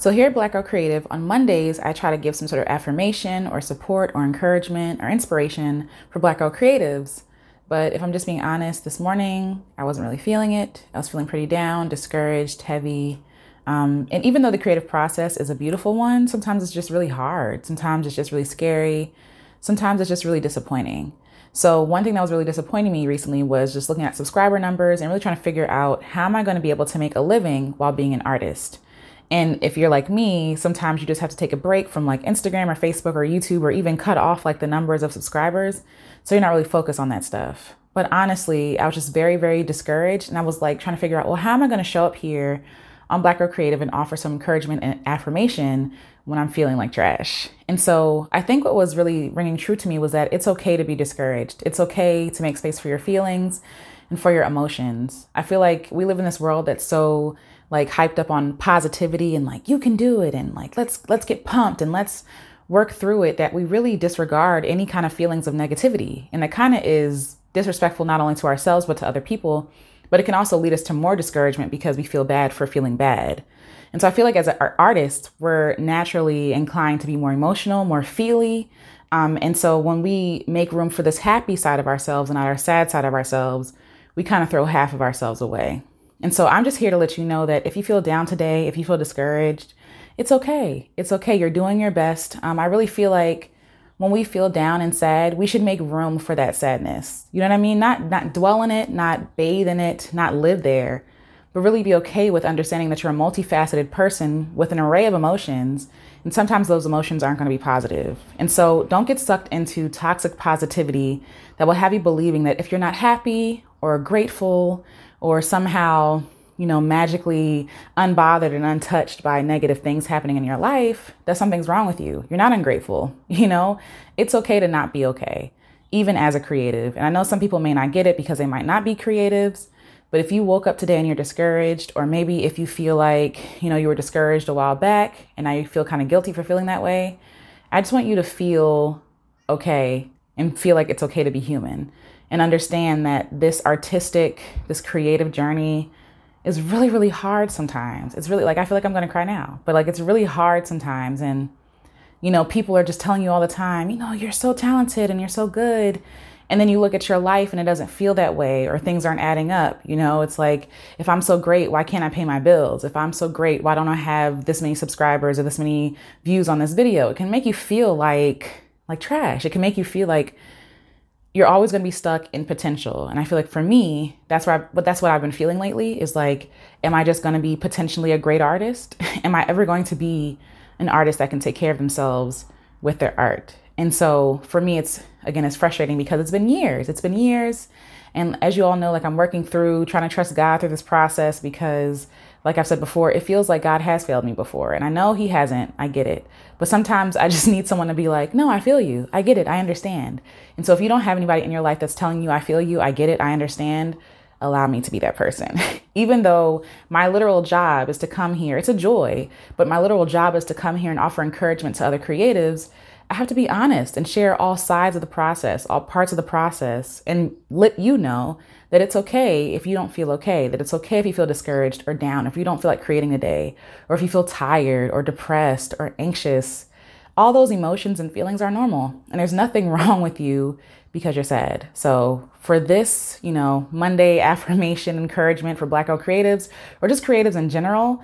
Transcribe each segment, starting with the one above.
So, here at Black Girl Creative, on Mondays, I try to give some sort of affirmation or support or encouragement or inspiration for Black Girl Creatives. But if I'm just being honest, this morning I wasn't really feeling it. I was feeling pretty down, discouraged, heavy. Um, and even though the creative process is a beautiful one, sometimes it's just really hard. Sometimes it's just really scary. Sometimes it's just really disappointing. So, one thing that was really disappointing me recently was just looking at subscriber numbers and really trying to figure out how am I going to be able to make a living while being an artist. And if you're like me, sometimes you just have to take a break from like Instagram or Facebook or YouTube or even cut off like the numbers of subscribers. So you're not really focused on that stuff. But honestly, I was just very, very discouraged. And I was like trying to figure out, well, how am I going to show up here on Black Girl Creative and offer some encouragement and affirmation when I'm feeling like trash? And so I think what was really ringing true to me was that it's okay to be discouraged. It's okay to make space for your feelings and for your emotions. I feel like we live in this world that's so like hyped up on positivity and like you can do it and like let's let's get pumped and let's work through it that we really disregard any kind of feelings of negativity. And that kind of is disrespectful not only to ourselves but to other people but it can also lead us to more discouragement because we feel bad for feeling bad. And so i feel like as an artist we're naturally inclined to be more emotional more feely. Um, and so when we make room for this happy side of ourselves and not our sad side of ourselves we kind of throw half of ourselves away and so I'm just here to let you know that if you feel down today, if you feel discouraged, it's okay. It's okay. You're doing your best. Um, I really feel like when we feel down and sad, we should make room for that sadness. You know what I mean? Not not dwell in it, not bathe in it, not live there, but really be okay with understanding that you're a multifaceted person with an array of emotions. And sometimes those emotions aren't going to be positive. And so don't get sucked into toxic positivity that will have you believing that if you're not happy or grateful or somehow, you know, magically unbothered and untouched by negative things happening in your life, that something's wrong with you. You're not ungrateful. You know, it's okay to not be okay, even as a creative. And I know some people may not get it because they might not be creatives. But if you woke up today and you're discouraged, or maybe if you feel like, you know, you were discouraged a while back and now you feel kind of guilty for feeling that way, I just want you to feel okay and feel like it's okay to be human and understand that this artistic, this creative journey is really, really hard sometimes. It's really like, I feel like I'm to cry now, but like it's really hard sometimes. And, you know, people are just telling you all the time, you know, you're so talented and you're so good. And then you look at your life and it doesn't feel that way or things aren't adding up. You know, it's like, if I'm so great, why can't I pay my bills? If I'm so great, why don't I have this many subscribers or this many views on this video? It can make you feel like, like trash. It can make you feel like, you're always going to be stuck in potential. And I feel like for me, that's where I, but that's what I've been feeling lately is like, am I just going to be potentially a great artist? am I ever going to be an artist that can take care of themselves with their art? And so for me, it's again, it's frustrating because it's been years. It's been years. And as you all know, like I'm working through trying to trust God through this process because like I've said before, it feels like God has failed me before. And I know He hasn't. I get it. But sometimes I just need someone to be like, no, I feel you. I get it. I understand. And so if you don't have anybody in your life that's telling you, I feel you, I get it, I understand, allow me to be that person. Even though my literal job is to come here, it's a joy, but my literal job is to come here and offer encouragement to other creatives. I have to be honest and share all sides of the process, all parts of the process, and let you know that it's okay if you don't feel okay, that it's okay if you feel discouraged or down, if you don't feel like creating a day, or if you feel tired or depressed or anxious. All those emotions and feelings are normal, and there's nothing wrong with you because you're sad. So, for this, you know, Monday affirmation encouragement for Black Girl creatives or just creatives in general,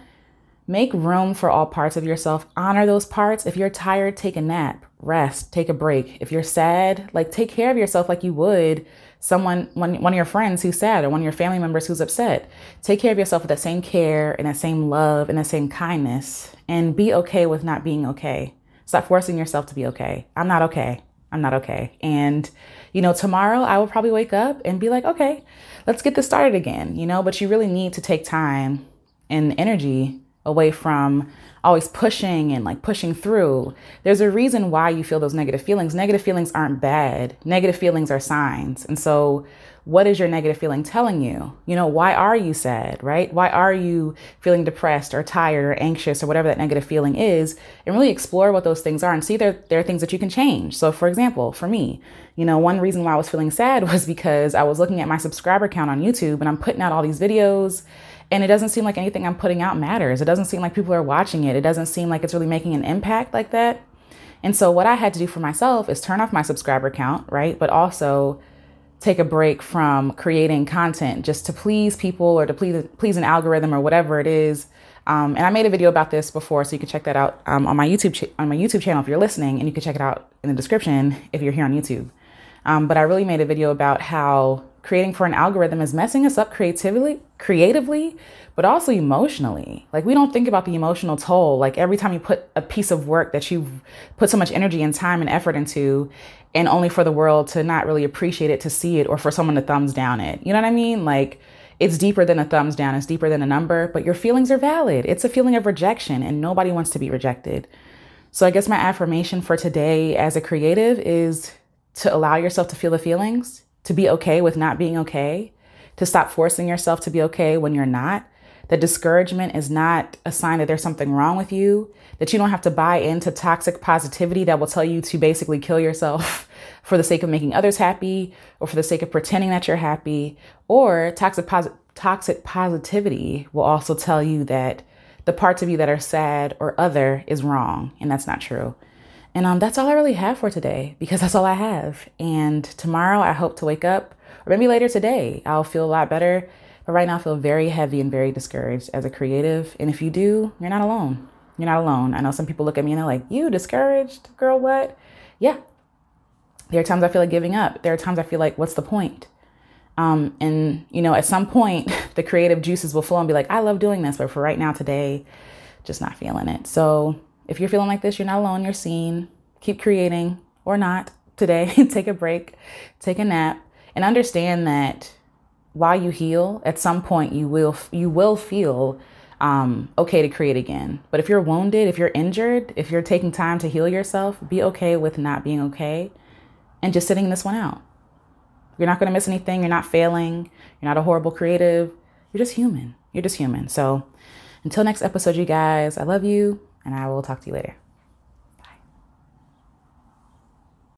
make room for all parts of yourself. Honor those parts. If you're tired, take a nap, rest, take a break. If you're sad, like take care of yourself like you would someone one, one of your friends who's sad or one of your family members who's upset. Take care of yourself with that same care and that same love and that same kindness and be okay with not being okay. Stop forcing yourself to be okay. I'm not okay. I'm not okay. And you know tomorrow i will probably wake up and be like okay let's get this started again you know but you really need to take time and energy away from always pushing and like pushing through. There's a reason why you feel those negative feelings. Negative feelings aren't bad. Negative feelings are signs. And so what is your negative feeling telling you? You know, why are you sad, right? Why are you feeling depressed or tired or anxious or whatever that negative feeling is? And really explore what those things are and see there, there are things that you can change. So, for example, for me, you know, one reason why I was feeling sad was because I was looking at my subscriber count on YouTube and I'm putting out all these videos And it doesn't seem like anything I'm putting out matters. It doesn't seem like people are watching it. It doesn't seem like it's really making an impact like that. And so, what I had to do for myself is turn off my subscriber count, right? But also take a break from creating content just to please people or to please please an algorithm or whatever it is. Um, and I made a video about this before, so you can check that out um, on my YouTube on my YouTube channel if you're listening, and you can check it out in the description if you're here on YouTube. Um, but I really made a video about how creating for an algorithm is messing us up creatively, creatively, but also emotionally. Like we don't think about the emotional toll. Like every time you put a piece of work that you've put so much energy and time and effort into, and only for the world to not really appreciate it, to see it, or for someone to thumbs down it. You know what I mean? Like it's deeper than a thumbs down, it's deeper than a number, but your feelings are valid. It's a feeling of rejection, and nobody wants to be rejected. So I guess my affirmation for today as a creative is to allow yourself to feel the feelings, to be okay with not being okay, to stop forcing yourself to be okay when you're not. That discouragement is not a sign that there's something wrong with you, that you don't have to buy into toxic positivity that will tell you to basically kill yourself for the sake of making others happy or for the sake of pretending that you're happy. Or toxic, posi- toxic positivity will also tell you that the parts of you that are sad or other is wrong, and that's not true. And um, that's all I really have for today because that's all I have. And tomorrow I hope to wake up, or maybe later today, I'll feel a lot better. But right now I feel very heavy and very discouraged as a creative. And if you do, you're not alone. You're not alone. I know some people look at me and they're like, You discouraged? Girl, what? Yeah. There are times I feel like giving up. There are times I feel like, What's the point? Um, and, you know, at some point, the creative juices will flow and be like, I love doing this. But for right now, today, just not feeling it. So if you're feeling like this, you're not alone, you're seen. Keep creating or not today. take a break, take a nap, and understand that while you heal, at some point you will you will feel um, okay to create again. But if you're wounded, if you're injured, if you're taking time to heal yourself, be okay with not being okay and just sitting this one out. You're not going to miss anything. You're not failing. You're not a horrible creative. You're just human. You're just human. So until next episode, you guys, I love you and I will talk to you later.